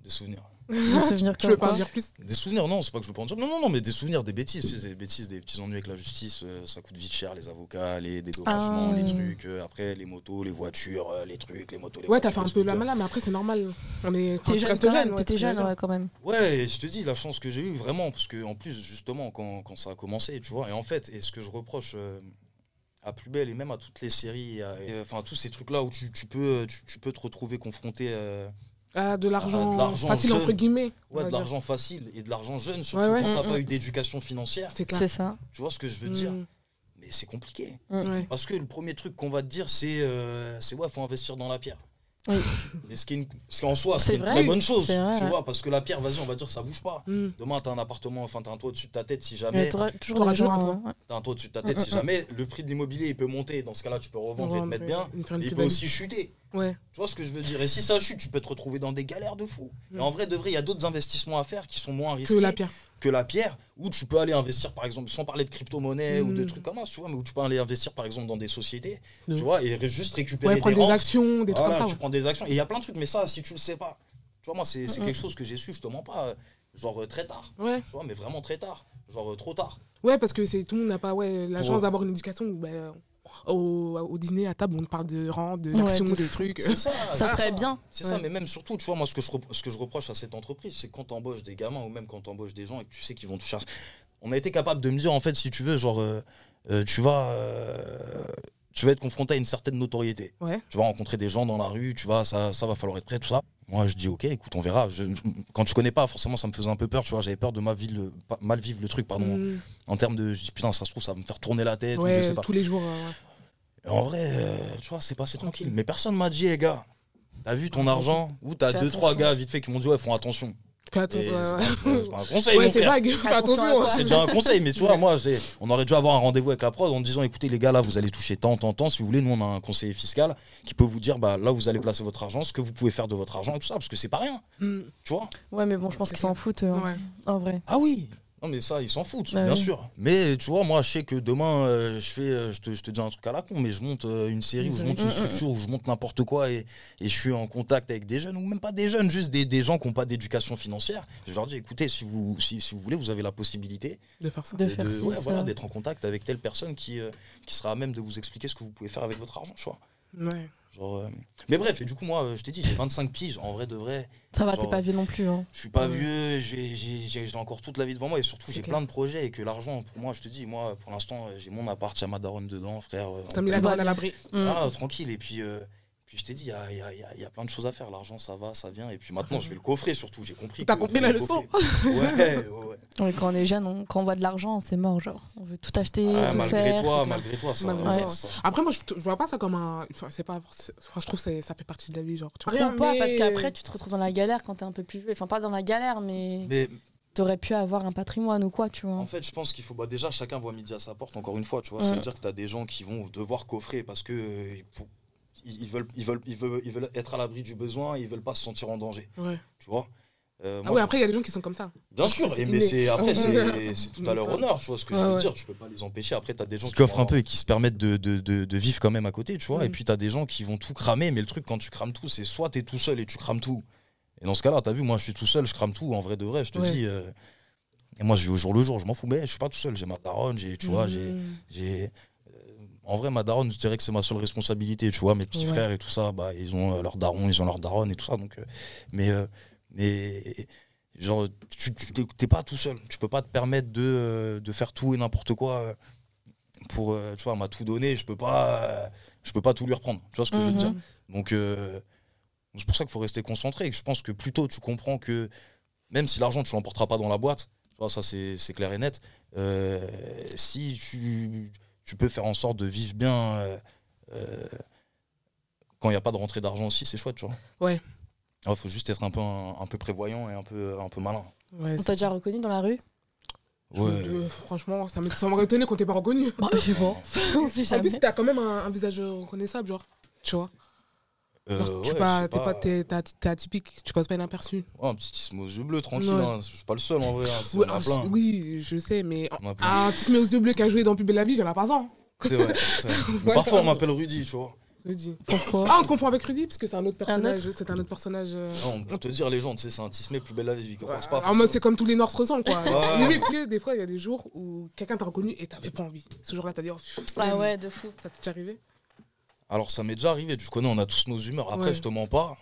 Des souvenirs. Des souvenirs Tu comme veux pas en dire plus? Des souvenirs, non, c'est pas que je veux pas en dire. Non, non, non, mais des souvenirs, des bêtises. Des bêtises, des petits ennuis avec la justice. euh, ça coûte vite cher, les avocats, les dédommagements, Ah. les trucs. euh, après, les motos, les voitures, euh, les trucs, les motos, les Ouais, t'as voitures, fait un les peu la scooters. malade, mais après, c'est normal. On est. enfin, T'es tu jeune restes quand jeune. même, ouais, t'étais jeune ouais, quand même. Ouais, et je te dis, la chance que j'ai eue, vraiment, parce que en plus, justement, quand, quand ça a commencé, tu vois, et en fait, et ce que je reproche euh, à Plus Belle et même à toutes les séries, à- et, enfin, tous ces trucs-là où tu, tu peux, tu, tu peux te retrouver confronté euh, Ah, de l'argent de l'argent facile, jeune. entre guillemets. ouais, de l'argent facile et de l'argent jeune, surtout Ouais, ouais. quand t'as Mm, pas mm. eu d'éducation financière. C'est clair. C'est ça. Tu vois ce que je veux dire Mm. Mais c'est compliqué. Parce que le premier truc qu'on va te dire, c'est euh, c'est ouais, faut investir dans la pierre. Oui. Mais ce qui est, une- ce qui en soi, C'est une vrai. très bonne chose. Vrai, tu ouais. vois, parce que la pierre, vas-y, on va dire, ça bouge pas. Mm. Demain, t'as un appartement, enfin, t'as un toit au-dessus de ta tête si Mais jamais. t'auras toujours un euh, ouais. T'as un toit au-dessus de ta tête Mm, si mm, jamais le prix de l'immobilier il peut monter. Dans ce cas-là, tu peux revendre et te mettre bien. Il peut aussi chuter. Ouais. Tu vois ce que je veux dire? Et si ça chute, tu peux te retrouver dans des galères de fou. Mm. Et en vrai, de vrai, il y a d'autres investissements à faire qui sont moins Que risqués la pierre. Que la pierre, où tu peux aller investir, par exemple, sans parler de crypto-monnaie ou de Mm. trucs comme ça, tu vois, mais où tu peux aller investir, par exemple, dans des sociétés, tu vois, et juste récupérer Ouais, prendre des actions, des trucs Voilà, comme tu prends des actions. Et il y a plein de trucs, mais ça, si tu le sais pas, tu vois, moi, c'est c'est Mm, mm. quelque chose que j'ai su, justement pas, euh, genre euh, très tard, Ouais. tu vois, mais vraiment très tard, genre euh, trop tard. Ouais, parce que c'est tout le monde n'a pas ouais, la Pour- chance d'avoir une éducation où ben, au, au dîner, à table, on parle de rente, de Ouais, d'actions, de des trucs. C'est ça. Serait bien. C'est ça, Ouais. mais même surtout, tu vois, moi, ce que je, rep- ce que je reproche à cette entreprise, c'est quand t'embauches des gamins ou même quand t'embauches des gens et que tu sais qu'ils vont toucher. On a été capable de me dire, en fait, si tu veux, genre, euh, euh, tu vas. Tu vas être confronté à une certaine notoriété. Ouais. Tu vas rencontrer des gens dans la rue, tu vois, ça, ça va falloir être prêt, tout ça. Moi, je dis, ok, écoute, on verra. Je- quand tu connais pas, forcément, ça me faisait un peu peur, tu vois. J'avais peur de ma vie, le- pas- mal vivre le truc, pardon. Mm. En termes de, je dis, putain, ça se trouve, ça va me faire tourner la tête, ou je Ouais, sais pas. tous les jours. euh, En vrai, euh, tu vois, c'est passé tranquille. Tranquille. Mais personne m'a dit, les gars, t'as vu ton argent? Ou t'as deux, trois gars vite fait qui m'ont dit, ouais, font attention. Fais Et attention. c'est pas- c'est pas un conseil, Ouais, mon c'est frère. vague. Fais Attention à attention. quoi C'est déjà un conseil, mais tu vois, moi, j'ai- on aurait dû avoir un rendez-vous avec la prod en disant, écoutez, les gars, là, vous allez toucher tant, tant, tant. Si vous voulez, nous, on a un conseiller fiscal qui peut vous dire, bah, là, vous allez placer votre argent, ce que vous pouvez faire de votre argent et tout ça, parce que c'est pas rien, Mm. tu vois? Ouais, mais bon, je pense C'est qu'ils s'en foutent, euh, Ouais. en vrai. Ah oui non mais ça ils s'en foutent Bah bien oui. sûr mais tu vois moi je sais que demain euh, je fais euh, je te, je te dis un truc à la con mais je monte euh, une série où je monte une Mm, mm, structure où je monte n'importe quoi et, et je suis en contact avec des jeunes ou même pas des jeunes juste des, des gens qui n'ont pas d'éducation financière je leur dis écoutez si vous si, si vous voulez vous avez la possibilité De faire ça. De de- faire de- ci, ouais, ça. voilà, d'être en contact avec telle personne qui, euh, qui sera à même de vous expliquer ce que vous pouvez faire avec votre argent tu vois. Ouais. Genre, euh, Mais bref, et du coup, moi, euh, je t'ai dit, j'ai 25 piges, en vrai de vrai. Ça va, t'es pas vieux non plus. Hein. Je suis pas Ouais. vieux, j'ai- j'ai j'ai- j'ai encore toute la vie devant moi et surtout, j'ai plein de projets et que l'argent, pour moi, je te dis, moi, pour l'instant, euh, j'ai mon appart, a ma daronne dedans, frère. T'as mis la daronne à l'abri. Mm. ah, tranquille. Et puis, euh, Puis je t'ai dit, il y a, il y a- il y a- il y a plein de choses à faire. L'argent, ça va, ça vient. Et puis maintenant, je vais le coffrer surtout. J'ai compris. T'as compris la le leçon. Ouais, ouais, ouais. Ouais, quand on est jeune, on- quand on voit de l'argent, c'est mort. Genre, on veut tout acheter, Ah, tout malgré faire. toi, malgré toi, ça. Malgré ouais, toi, ça. Après, moi, je, je vois pas ça comme un. Enfin, c'est pas. c'est- enfin, je trouve que ça fait partie de la vie, genre. Tu vois, Ou pas, mais- parce qu'après, tu te retrouves dans la galère quand t'es un peu plus vieux. Enfin, pas dans la galère, mais Mais t'aurais pu avoir un patrimoine ou quoi, tu vois. En fait, je pense qu'il faut bah, déjà chacun voit midi à sa porte. Encore une fois, tu vois, Mm. ça veut dire que tu as des gens qui vont devoir coffrer parce que euh, pour- ils, ils veulent, ils veulent, ils veulent, ils veulent être à l'abri du besoin, ils veulent pas se sentir en danger. Ouais. Tu vois? Euh, Ah ouais, je- après, il y a des gens qui sont comme ça. Bien sûr, et- mais c'est après c'est tout à leur honneur, tu vois ce que je veux ouais. dire. Tu peux pas les empêcher. Après, tu as des gens Qui qui coffrent vont un peu et qui se permettent de, de, de, de vivre quand même à côté, tu vois. Et Mm. puis t'as des gens qui vont tout cramer, mais le truc quand tu crames tout, c'est soit t'es tout seul et tu crames tout. Et dans ce cas-là, t'as vu, moi je suis tout seul, je crame tout, en vrai de vrai, je te Ouais. dis. euh, Et moi je vis au jour le jour, je m'en fous, mais je suis pas tout seul, j'ai ma daronne, j'ai, tu vois, j'ai. J'ai en vrai, ma daronne, je dirais que c'est ma seule responsabilité, tu vois. Mes petits Ouais. frères et tout ça, bah, ils ont euh, leur daron, ils ont leur daronne et tout ça. Donc, euh, mais, euh, mais, genre, tu t'es- pas tout seul. Tu peux pas te permettre de, de faire tout et n'importe quoi pour, tu vois, m'a tout donné. Je peux pas, je peux pas tout lui reprendre. Tu vois ce que je veux dire? Mhm. Donc, euh, c'est pour ça qu'il faut rester concentré. Et je pense que plus tôt tu comprends que même si l'argent, tu l'emporteras pas dans la boîte, tu vois, ça c'est clair et net. si tu, tu peux faire en sorte de vivre bien euh, euh, quand il n'y a pas de rentrée d'argent aussi, c'est chouette, tu vois. Ouais. Il faut juste être un peu, un, un peu prévoyant et un peu, un peu malin. Ouais, On t'a déjà reconnu dans la rue? Euh, franchement, ça m'aurait étonné qu'on t'ait pas reconnu. Bah, je sais pas. On sait En jamais. plus, t'as quand même un, un visage reconnaissable, genre. Tu vois Genre, tu ouais, pas, je sais t'es pas, t'es, t'es- t'es atypique, tu passes pas inaperçu. Ouais, un petit isme aux yeux bleus, tranquille. Ouais. hein. Je suis pas le seul en vrai. hein. C'est- Oui, on en a ah, plein. je- oui, je sais, mais plein. un petit aux yeux bleus qui a joué dans Plus belle la vie, j'en ai pas hein. C'est vrai. c'est vrai. Mais Ouais, parfois, on m'appelle Rudy, tu vois. Dis. Pourquoi Ah, on te confond avec Rudy parce que c'est un autre Un personnage. C'est un autre personnage. euh, Ah, on peut te dire, les gens, tu sais, c'est un tismé plus belle la vie. Commence pas. à Ah, faire moi, ça. c'est comme tous les Noirs se ressemblent, quoi. Ouais. Limite, tu sais, des fois, il y a des jours où quelqu'un t'a reconnu et t'avais pas envie. Ce jour-là, t'as dit, oh, Ah ouais, de fou. Ça t'est déjà arrivé? Alors, ça m'est déjà arrivé. Tu connais, on a tous nos humeurs. Après, Ouais. je te mens pas.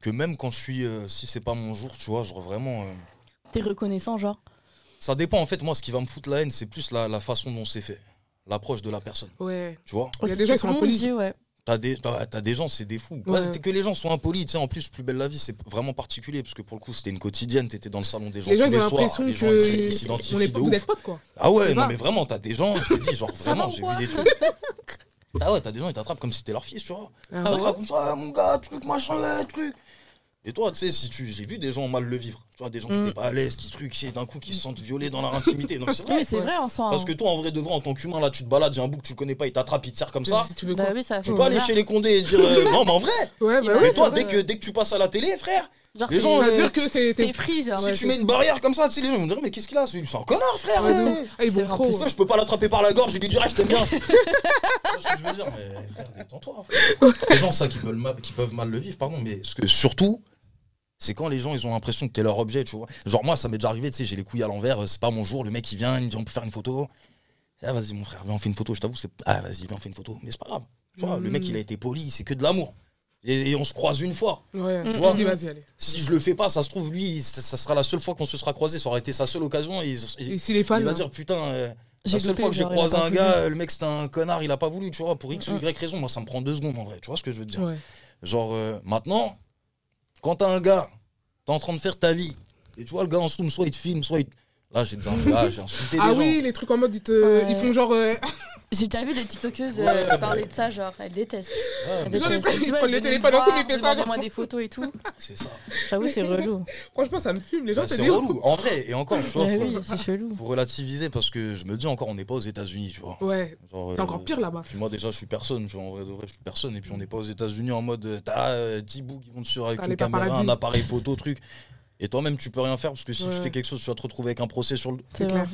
Que même quand je suis. euh, si c'est pas mon jour, tu vois, genre vraiment. euh, T'es reconnaissant, genre Ça dépend, en fait. Moi, ce qui va me foutre la haine, c'est plus la, la façon dont c'est fait. L'approche de la personne. Ouais. Tu vois Il y a C'est des gens, ils sont impolis. dit, ouais. T'as des, t'as, t'as des gens, c'est des fous. Ouais. Ouais, que les gens sont impolis, tu sais, en plus, plus belle la vie, c'est vraiment particulier, parce que pour le coup, c'était une quotidienne, t'étais dans le salon des gens Les gens, tous ils ont les soirs, l'impression les gens, ils- ils que s'identifient on est- de vous ouf. êtes potes, quoi. Ah ouais, C'est non ça. mais vraiment, t'as des gens, je te dis, genre vraiment, j'ai vu des trucs. Ah ouais, t'as des gens, ils t'attrapent comme si c'était leur fils, tu vois. Ah Ils t'attrapent comme ça, Ah, mon gars, truc, machin, truc. Et toi, tu sais, si tu, j'ai vu des gens mal le vivre. Tu vois, des gens qui Mm. étaient pas à l'aise, qui truc, c'est d'un coup, qui se sentent violés dans leur intimité. Donc c'est Oui, vrai. c'est vrai en soi. Parce hein. que toi, en vrai de vrai, en tant qu'humain, là, tu te balades, j'ai un bouc que tu le connais pas, il t'attrape, il te serre comme ça. Si tu veux Bah quoi oui, ça Tu fait peux pas aller chez les condés et dire euh, non, mais en vrai. Ouais, bah Mais oui. Toi, dès que, dès que tu passes à la télé, frère, Genre, les t'es- gens, euh, dire que c'est. t'es free, genre. si ouais, tu mets une barrière comme ça, tu sais, les gens vont dire mais qu'est-ce qu'il a C'est un connard, frère. Ouais, ouais. Ah, ils vont trop. plus. Ouais, je peux pas l'attraper par la gorge, je lui dirais je t'aime bien. tu vois ce que je veux dire Mais frère, détends-toi. Les gens, ça, qui peuvent, mal, qui peuvent mal le vivre, pardon, mais ce que surtout, c'est quand les gens ils ont l'impression que t'es leur objet, tu vois. Genre, moi, ça m'est déjà arrivé, tu sais, j'ai les couilles à l'envers, euh, c'est pas mon jour, le mec il vient, il me dit on peut faire une photo. Ah, vas-y, mon frère, viens, on fait une photo, je t'avoue, c'est. Ah, vas-y, viens, on fait une photo. Mais c'est pas grave. Tu vois, le mec il a été poli, c'est que de l'amour. Et, et on se croise une fois. Ouais, Tu tu vois. dis, vas-y, allez. Si je le fais pas, ça se trouve, lui, ça, ça sera la seule fois qu'on se sera croisé, ça aurait été sa seule occasion. Et, si les fans. il va hein. dire putain, euh, la seule fois que j'ai croisé un gars, euh, le mec c'était un connard, il a pas voulu, tu vois, pour X ou Mm. Y raison, moi ça me prend deux secondes en vrai, tu vois ce que je veux te dire. Ouais. Genre euh, maintenant, quand t'as un gars, t'es en train de faire ta vie, et tu vois le gars en zoom, soit il te filme, soit il. Là j'ai des- là, j'ai insulté des Ah gens. oui, les trucs en mode, ils, te... Ouais. ils font genre. euh, J'ai déjà vu des TikTokeuses euh, ouais. parler de ça, genre, elles détestent. Ouais, Elles mais Genre, détestent. Ils ils ouais, prennent le venez téléphone me ensemble, voir, ils font ça, demandez-moi des photos et tout. c'est ça. J'avoue, c'est relou. Franchement, ça me fume. Les gens, Bah, c'est c'est des relou. En vrai, et encore, tu vois, faut, oui, c'est chelou. faut relativiser parce que je me dis encore, on n'est pas aux États-Unis, tu vois. Ouais, Genre, c'est euh, encore pire là-bas. Puis moi déjà je suis personne, tu vois, en vrai de vrai je suis personne. Et puis on n'est pas aux États-Unis en mode euh, t'as euh, 10 bouts qui vont te suivre avec T'as une les caméra, paparazzis. un appareil photo, truc. Et toi-même tu peux rien faire parce que si tu Ouais. fais quelque chose tu vas te retrouver avec un procès sur le. C'est clair.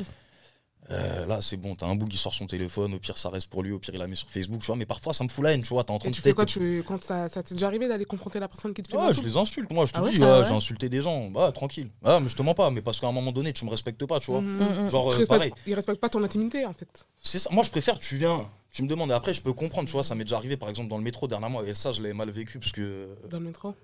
Euh, là c'est bon, t'as un bout qui sort son téléphone, au pire ça reste pour lui, au pire il la met sur Facebook, tu vois. Mais parfois ça me fout la haine, tu vois, t'es en train Et de tu fais quoi tu... Quand ça, ça t'est déjà arrivé d'aller confronter la personne qui te fait Ouais, je les insulte, moi je te Ah ouais? dis, Ah ouais, j'ai insulté des gens, bah tranquille. Ah, mais je te mens pas, mais parce qu'à un moment donné tu me respectes pas, tu vois. Mhm. Mm, mm. Genre Tu euh, pareil. Ils respectent pas ton intimité en fait. C'est ça. Moi, je préfère, tu viens, tu me demandes. Et après, je peux comprendre, tu vois, ça m'est déjà arrivé, par exemple, dans le métro dernièrement. Et ça, je l'avais mal vécu parce que. Dans le métro?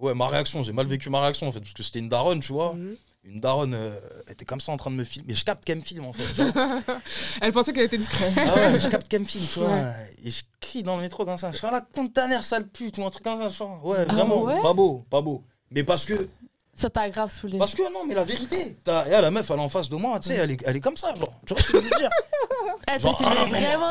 Ouais, ma réaction, j'ai mal vécu ma réaction, en fait, parce que c'était une daronne, tu vois. Mhm. Une daronne euh, elle était comme ça en train de me filmer. Mais je capte qu'elle me filme, en fait. Elle pensait qu'elle était discrète. ah ouais, mais je capte qu'elle me filme, tu vois. Ouais. Et je, crie dans le métro comme ça. Je fais, ah, la compte ta mère, sale pute, ou un truc comme ça. je Ouais, Ah vraiment, ouais pas beau, pas beau. Mais parce que, Ça t'a grave saoulé. parce que non, mais la vérité, t'as- et là, la meuf, elle est en face de moi, tu sais, elle est, elle est comme ça, genre. Tu vois ce que je veux dire? Elle t'a moment- vraiment.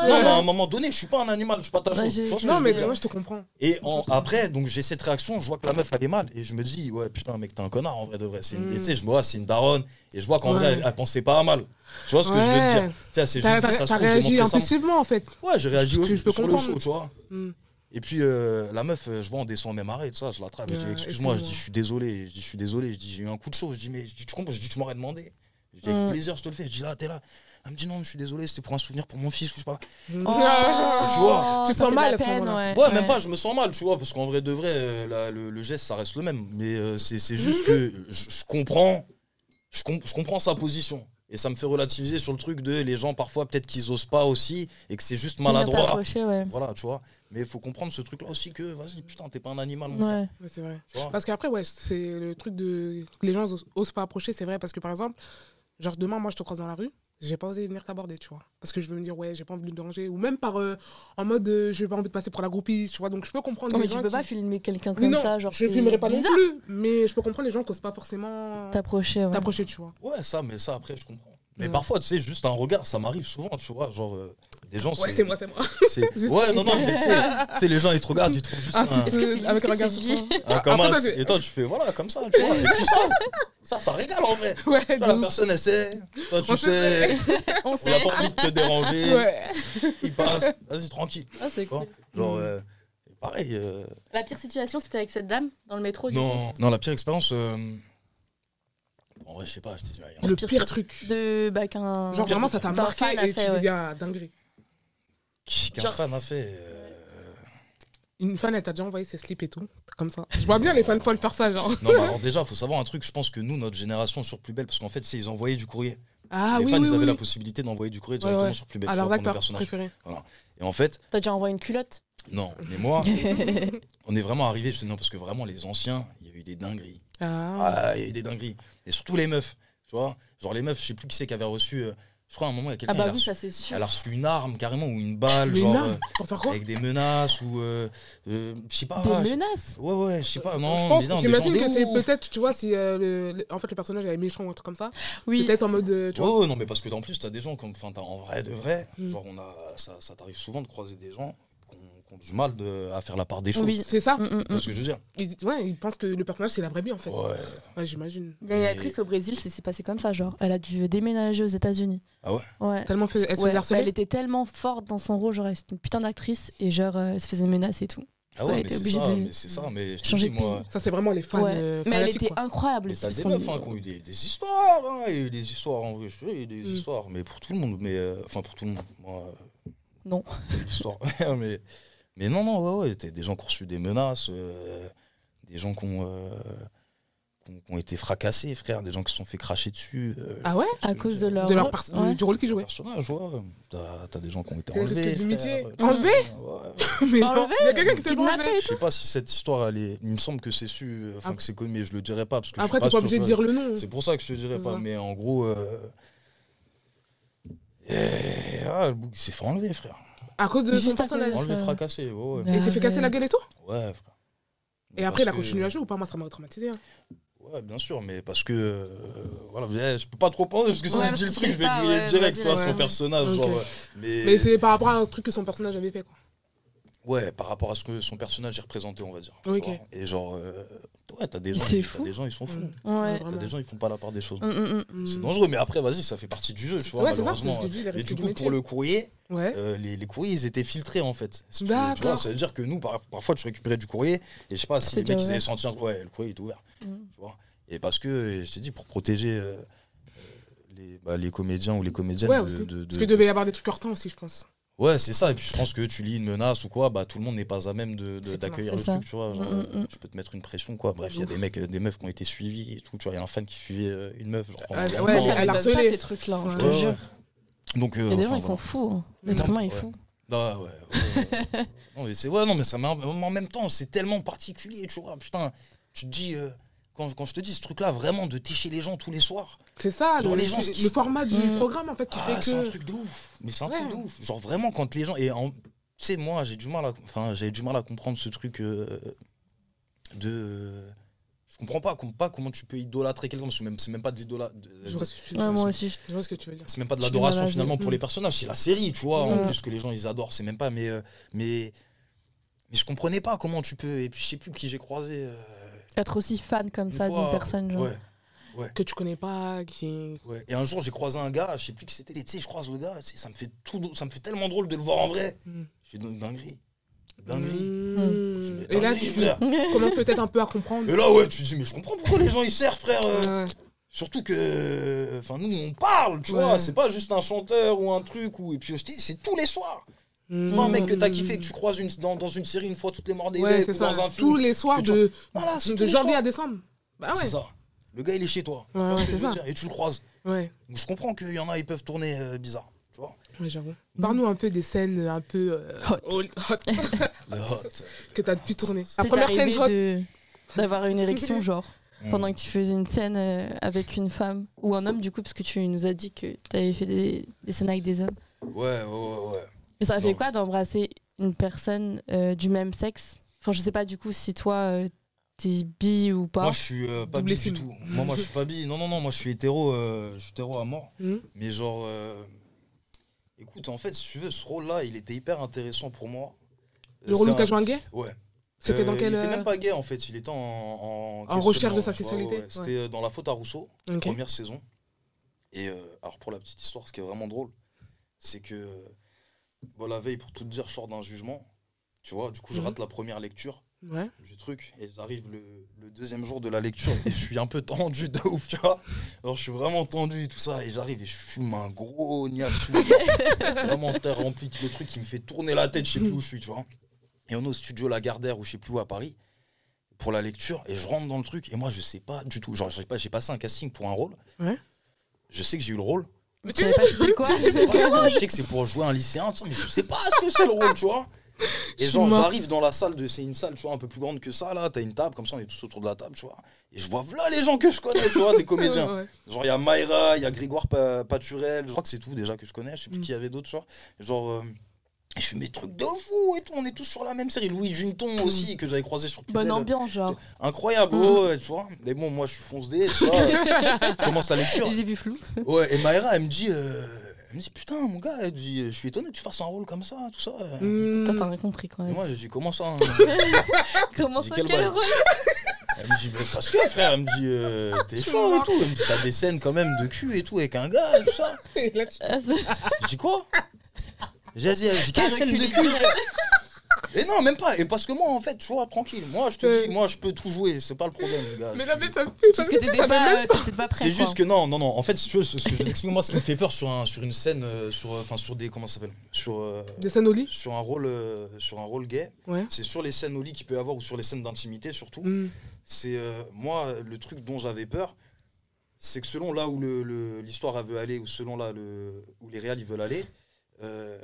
Non, mais à un moment donné, je suis pas un animal, je suis pas ta Ouais, chose. j'ai- Tu vois ce que Non, je mais veux dire? moi, je te comprends. Et en- après, donc j'ai cette réaction, je vois que la meuf elle est mal et je me dis ouais putain mec t'es un connard en vrai de vrai. C'est une- Mm. et tu sais je me vois c'est une daronne et je vois qu'en Ouais. vrai elle, elle pensait pas à mal. Tu vois ce que je veux Ouais. dire? Tu sais c'est T'as juste dit, ça se t'as trouve, j'ai réagi montré ça. impulsivement, en fait. Ouais j'ai réagi Je- au- je peux sur le comprendre. show tu vois. Mm. Et puis euh, la meuf euh, je vois on descend au même arrêt tout ça je l'attrape je dis excuse-moi je dis je suis désolé je dis je suis désolé je dis j'ai eu un coup de chaud je dis mais je dis tu comprends je dis tu m'aurais demandé. Je dis Mm. avec plaisir je te le fais je dis là t'es là. Elle me dit non mais je suis désolé c'était pour un souvenir pour mon fils ou je sais pas. Oh, Tu vois, tu ça sens mal à ce peine, moment-là. Ouais, même pas, je me sens mal, tu vois, parce qu'en vrai de vrai, euh, la- le, le geste, ça reste le même. Mais euh, c'est c'est juste que je, comprends, je, com- je comprends sa position. Et ça me fait relativiser sur le truc de les gens, parfois, peut-être qu'ils osent pas aussi, et que c'est juste maladroit. ouais. Voilà, tu vois. Mais il faut comprendre ce truc-là aussi que, vas-y, putain, t'es pas un animal, mon frère, Ouais. Ouais, c'est vrai. tu. Parce qu'après, ouais, c'est le truc de. Les gens osent, osent pas approcher, c'est vrai. Parce que par exemple, genre demain, moi, je te croise dans la rue, j'ai pas osé venir t'aborder, tu vois. Parce que je veux me dire, ouais, j'ai pas envie de déranger. Ou même par. euh, en mode, euh, j'ai pas envie de passer pour la groupie, tu vois. Donc je peux comprendre Non, les mais tu gens peux qui- pas filmer quelqu'un comme non, ça, genre. je filmerai pas bizarre. non plus. Mais je peux comprendre les gens qui osent pas forcément T'approcher, ouais. t'approcher, tu vois. Ouais, ça, mais ça, après, je comprends. Mais Ouais. parfois, tu sais, juste un regard, ça m'arrive souvent, tu vois. Genre, euh, des gens. Ouais, c'est moi, c'est moi. Ouais, non, non, mais tu sais, les gens, ils te regardent, ils te font juste Ah, un. Est-ce que c'est Avec un regard sur. Ah, Ah, Et toi, tu fais voilà, comme ça, tu vois. Et puis ça, ça, ça régale en vrai. Ouais, Toi, la personne, elle sait. Toi, tu On sais. sait. On On n'a pas envie de te déranger. Ouais. Il passe. Vas-y, tranquille. Ah, c'est cool. Genre, Mm. euh, pareil. euh, La pire situation, c'était avec cette dame dans le métro. du coup. Non, non, la pire expérience. En vrai, je sais pas. Je dis, rien. Le pire pire truc. De bah, qu'un. Genre vraiment, ça t'a marqué et tu fait, te ouais. dis, ah, dinguerie. Qu'un Genre, fan a fait. euh, Une fan, elle t'a déjà envoyé ses slips et tout. Comme ça. Je vois bien les fans folles faire ça, genre. Non, mais alors déjà, faut savoir un truc. Je pense que nous, notre génération sur Plus Belle, parce qu'en fait, c'est ils envoyaient du courrier. Ah les oui, fans, oui, ils avaient oui. la possibilité d'envoyer du courrier directement ouais. sur Plus Belle. À tu leurs vois, pour nos acteurs personnages. préférés. Et en fait, T'as déjà envoyé une culotte? Non, mais moi, on est vraiment arrivé. Je te dis non, parce que vraiment, les anciens, il y a eu des dingueries. Ah. Ah, il y a eu des dingueries. Et surtout les meufs, tu vois. Genre les meufs, je sais plus qui c'est qui avait reçu. euh, je crois à un moment, il y a Ah quelqu'un bah elle, a oui, reçu, ça c'est sûr. elle a reçu une arme carrément ou une balle, Mais genre non, euh, pour faire quoi avec des menaces ou. euh, euh, je sais pas. Des je- menaces Ouais, ouais, je sais pas. Non, je pense, mais non, des j'imagine que des c'est ouf. peut-être, tu vois, si euh, le, le- en fait le personnage est méchant ou un truc comme ça, Oui. peut-être en mode, euh, tu Ouais, vois. ouais, non, mais parce que en plus, t'as des gens comme. Enfin, t'as- en vrai de vrai, Mm. genre, on a, ça, ça t'arrive souvent de croiser des gens qui ont, du mal de, à faire la part des choses. Oui. C'est ça. Mm, mm, mm. ce que je veux dire Ils, ouais, ils pensent que le personnage c'est la vraie vie en fait. Ouais. Ouais, j'imagine. Il y a une actrice au Brésil, c'est c'est passé comme ça, genre. Elle a dû déménager aux États-Unis. Ah ouais? Ouais. Tellement fait, elle se faisait harceler. elle était tellement forte dans son rôle, genre, c'était une putain d'actrice, et genre, euh, elle se faisait menacer et tout. Ah Ouais, ouais, elle mais était c'est obligée ça, de mais c'est ça, mais je te changer dis, moi. Ça c'est vraiment les fans Ouais. euh, Mais elle était quoi. incroyable Mais aussi. t'as des meufs hein, qui ont eu des, des histoires, hein, il y a eu des histoires en vrai, je des Mm. histoires, mais pour tout le monde, mais euh, enfin pour tout le monde, moi. euh, Non. des histoires, mais, mais non, non, ouais, ouais, t'as des gens qui ont reçu des menaces, euh, des gens qui ont, euh, qui ont, qui ont été fracassés, frère, des gens qui se sont fait cracher dessus. euh, Ah ouais? À cause de leur. De du- Ouais. du, rôle qu'ils jouaient. personnage, ouais. T'as t'as des gens qui ont été enlevés. frère. Enlevés? Ouais. Mais non, Enlevé il y a quelqu'un qui s'est enlever. Je sais pas si cette histoire, elle est. Il me semble que c'est su, enfin Après- que c'est connu, mais je le dirai pas parce que je Après, suis t'es pas sûr, obligé de dire le nom. C'est pour ça que je te dirais C'est pas, mais en gros. eh, ah, le bouc, il s'est fait enlever, frère. À cause de son Juste à cause personnage. de- Enlevé, ça- fracassé, ouais, ouais. Bah, Et il s'est fait casser la gueule et tout Ouais, frère. Et après, il a parce que- continué à jouer ou pas Moi, ça m'a traumatisé. hein. Ouais, bien sûr, mais parce que. euh, voilà, mais je peux pas trop penser parce que si Ouais, je dis le parce truc, que je vais griller ouais, direct, vas-y, tu vois, ouais. son personnage. Ok. Genre, euh, mais, Mais c'est par rapport à un truc que son personnage avait fait, quoi. Ouais, par rapport à ce que son personnage est représenté, on va dire. tu Ok. vois. Et genre, euh, ouais, t'as des gens, ils- t'as des gens, ils sont fous. Mm. Ouais. T'as des gens, ils font pas la part des choses. Mm, mm, mm. C'est dangereux, mais après, vas-y, ça fait partie du jeu, tu vois, Ouais, ça, malheureusement. ce que les Et du coup, pour le courrier, Ouais. euh, les, les courriers, ils étaient filtrés, en fait. Si tu vois, ça veut dire que nous, par- parfois, tu récupérais du courrier, et je sais pas si les mecs, ils avaient senti ouais, le courrier, il est ouvert, tu vois. Et parce que, je t'ai dit, pour protéger euh, les, bah, les comédiens ou les comédiennes Ouais, de- Parce qu'il devait y avoir des trucs hors temps aussi, je pense. Ouais, c'est ça. Et puis je pense que tu lis une menace ou quoi, bah tout le monde n'est pas à même de- de- d'accueillir clair. le truc, tu vois. Genre, Mm, mm, mm. Tu peux te mettre une pression, quoi. Bref, il y a des mecs, euh, des meufs qui ont été suivies et tout. Tu vois, il y a un fan qui suivait euh, une meuf. Genre, Ah, ouais, ça elle pas ces trucs-là, hein, je te jure. Donc, euh, Il y a des gens, ils sont fous. L'être humain est Ouais. fou. Ah, ouais, ouais, ouais. non, mais c'est ouais, non, mais ça m'a- en même temps, c'est tellement particulier, tu vois. Putain, tu te dis. Quand, quand je te dis ce truc-là, vraiment, de ticher les gens tous les soirs, C'est ça, Genre le, les gens c'est se- le format du Mm. programme en fait qui ah, fait c'est un truc de ouf. Mais c'est un Ouais. truc de ouf. Genre vraiment, quand les gens. Et en- sais, moi, j'ai du mal à, enfin, j'avais du mal à comprendre ce truc euh, de. je comprends pas, pas comment tu peux idolâtrer quelqu'un, parce que même, c'est même pas de l'idolâtre. Je vois ce que tu Ouais, moi aussi. je- vois ce que tu veux dire. C'est même pas de l'adoration finalement pour les personnages, c'est la série, tu vois, en Mm. plus que les gens ils adorent, c'est même pas, mais, euh, mais, mais je comprenais pas comment tu peux, et puis je sais plus qui j'ai croisé. euh, Être aussi fan comme une ça d'une personne. Genre. Ouais, Que tu connais pas, qui. ouais. Et un jour j'ai croisé un gars, je sais plus qui c'était, tu sais, je croise le gars, ça me fait tout, ça me fait tellement drôle de le voir en vrai. Mm. Je fais une dinguerie, dinguerie. Mmh. Je fais, Et là, tu frère. peut-être un peu à comprendre. Et là ouais, tu te dis mais je comprends pourquoi les gens ils servent, frère. euh, Ouais. Surtout que, enfin nous on parle, tu Ouais. vois, c'est pas juste un chanteur ou un truc ou et puis c'est tous les soirs. Mmh. C'est un mec que t'as kiffé, que tu croises une, dans, dans une série une fois toutes les morts des Ouais, mecs c'est ou ça. dans un film. Tous les soirs de, Voilà, c'est de les janvier soirs. à décembre. Bah C'est ouais. ça. Le gars il est chez toi. Ouais, ouais, c'est ça. dire Et tu le croises. Ouais, Donc je comprends qu'il y en a, ils peuvent tourner euh, bizarre. Tu vois ouais j'avoue. Parle-nous un peu des scènes un peu euh, Hot. hot- hot Le hot. que t'as pu tourner. La C'est première scène hot. de- d'avoir une érection, genre, Mm. pendant que tu faisais une scène euh, avec une femme ou un homme, du coup, parce que tu nous as dit que tu avais fait des, des scènes avec des hommes. Ouais, ouais, ouais, ouais. Mais ça fait Non. quoi d'embrasser une personne euh, du même sexe? Enfin, je sais pas du coup si toi, euh, t'es bi ou pas. Moi je suis euh, pas Double bi du tout. Moi, moi je suis pas bi. Non, non, non, moi je suis hétéro, euh, je suis hétéro à mort. Mmh. Mais genre, euh, écoute, en fait, si tu veux, ce rôle-là, il était hyper intéressant pour moi. Le rôle où t'as joué un gay? Ouais. C'était dans quel. Il était même pas gay en fait, il était en. En, En recherche de sa sexualité, ouais, ouais. C'était dans La faute à Rousseau, première saison. Et euh, alors pour la petite histoire, ce qui est vraiment drôle, c'est que bon, la veille, pour tout te dire, je sors d'un jugement. Tu vois, du coup, je Mhm. rate la première lecture Ouais. du truc et j'arrive le, le deuxième jour de la lecture et je suis un peu tendu de ouf, tu vois. Alors je suis vraiment tendu et tout ça et j'arrive et je fume un gros niatsou. vraiment terre remplie, le truc qui me fait tourner la tête, je sais plus où je suis, tu vois. Et on est au studio Lagardère ou je sais plus où à Paris pour la lecture et je rentre dans le truc et moi je sais pas du tout. Genre j'ai pas j'ai passé un casting pour un rôle. Ouais. Je sais que j'ai eu le rôle. Mais tu savais pas c'était quoi Je sais que c'est pour jouer un lycéen, mais je sais pas ce que c'est le rôle, tu vois. Et genre, j'arrive dans la salle de. C'est une salle, tu vois, un peu plus grande que ça, là. T'as une table, comme ça, on est tous autour de la table, tu vois. Et je vois là les gens que je connais, tu vois, des comédiens. Ouais, ouais. Genre, il y a Mayra, il y a Grégoire Pa- Paturel. Je crois que c'est tout déjà que je connais. Je sais plus Mm. qui y avait d'autres, tu vois. Genre. euh, je fais mes trucs de fou et tout, on est tous sur la même série. Louis Junton aussi, que j'avais croisé sur Bonne ambiance, genre. Incroyable, Mm. ouais, tu vois. Mais bon, moi, je suis fonce dé, tu vois. je commence la lecture. J'ai vu flou. Ouais, et Mayra, elle me dit, euh, elle me dit, putain, mon gars, elle dit, je suis étonné que tu fasses un rôle comme ça, tout ça. Mmh. Toi, t'as rien compris quand même. moi, j'ai dit, comment ça hein Comment ça, quel rôle Elle me dit, mais parce que, frère, elle me dit, euh, t'es chaud et tout. Elle me dit, t'as des scènes quand même de cul et tout avec un gars et tout ça. Je dis, quoi? J'ai dit, j'ai dit, quelle scène de cul Et non, même pas. Et parce que moi, en fait, tu vois, tranquille. Moi, je te Euh. dis, moi, je peux tout jouer. C'est pas le problème, gars. Mais là, mais ça me fait. Parce que que t'étais pas, prêt. C'est juste que non, non, non. En fait, si tu veux, ce ce que je t'explique, moi, ce qui me fait peur sur, un, sur une scène, euh, sur, euh, enfin, sur des, comment ça s'appelle? Sur, euh, Des scènes au lit? sur un rôle, euh, sur un rôle gay. Ouais. C'est sur les scènes au lit qu'il peut y avoir ou sur les scènes d'intimité surtout. Mmh. C'est euh, moi le truc dont j'avais peur, c'est que selon là où le- le- l'histoire veut aller ou selon là le, où les réals ils veulent aller, euh,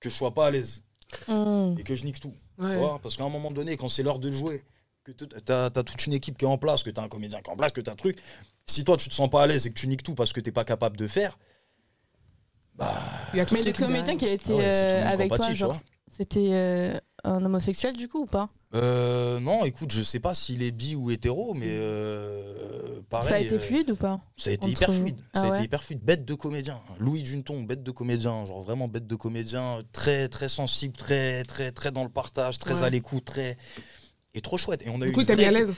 que je sois pas à l'aise Mmh. et que je nique tout. tu Ouais. vois Parce qu'à un moment donné, quand c'est l'heure de jouer, que tu as, toute une équipe qui est en place, que tu as un comédien qui est en place, que tu as un truc, si toi tu te sens pas à l'aise et que tu niques tout parce que t'es pas capable de faire, bah Il y a tout Mais le comédien qui a été Ah ouais, euh, avec toi, genre, c'était euh, un homosexuel du coup ou pas? Euh, non, écoute, je sais pas s'il est bi ou hétéro, mais euh, pareil. Ça a été euh, fluide ou pas Ça a été Entre hyper fluide. Ah ça a ouais été hyper fluide. Bête de comédien. Louis Junton, bête de comédien. Genre vraiment bête de comédien. Très, très sensible, très, très, très dans le partage, très Ouais. à l'écoute, très. Et trop chouette. Et on a eu Du coup, t'as mis à l'aise.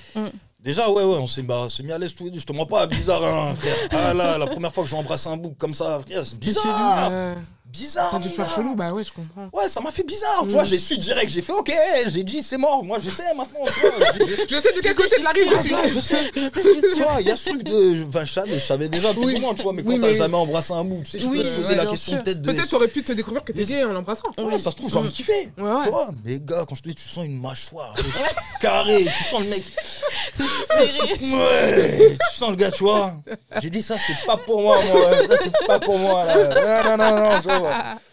Déjà, ouais, ouais, on s'est bah, mis à l'aise tous les deux. Je te mens pas, bizarre, hein, frère. Ah là, la première fois que j'ai embrassé un bouc comme ça, frère, c'est bizarre. Bizarre. Ça a dû te faire chelou, bah ouais, je comprends. Ouais, ça m'a fait bizarre. Tu Mm. vois, j'ai su direct. J'ai fait, ok, j'ai dit, c'est mort. Moi, je sais maintenant. tu vois. Je sais de quel côté de la rive je suis. Je sais. Je sais, je Tu vois, il y a ce truc de. Enfin, je savais, je savais déjà plus Oui. ou moins, tu vois, mais quand t'as mais- jamais embrassé un bout, tu sais, je Oui, peux te poser ouais, la question peut-être de. Peut-être t'aurais pu te découvrir que t'es gay en l'embrassant. Ouais, ça se trouve, j'aurais kiffé. Ouais, ouais. Tu vois, mais gars, quand je te dis, tu sens une mâchoire carrée, tu sens le mec. Ouais, tu sens le gars, tu vois. J'ai dit, ça, c'est pas pour moi, moi. Ça, c'est pas pour moi. Là. Non, non, non, non, tu vois.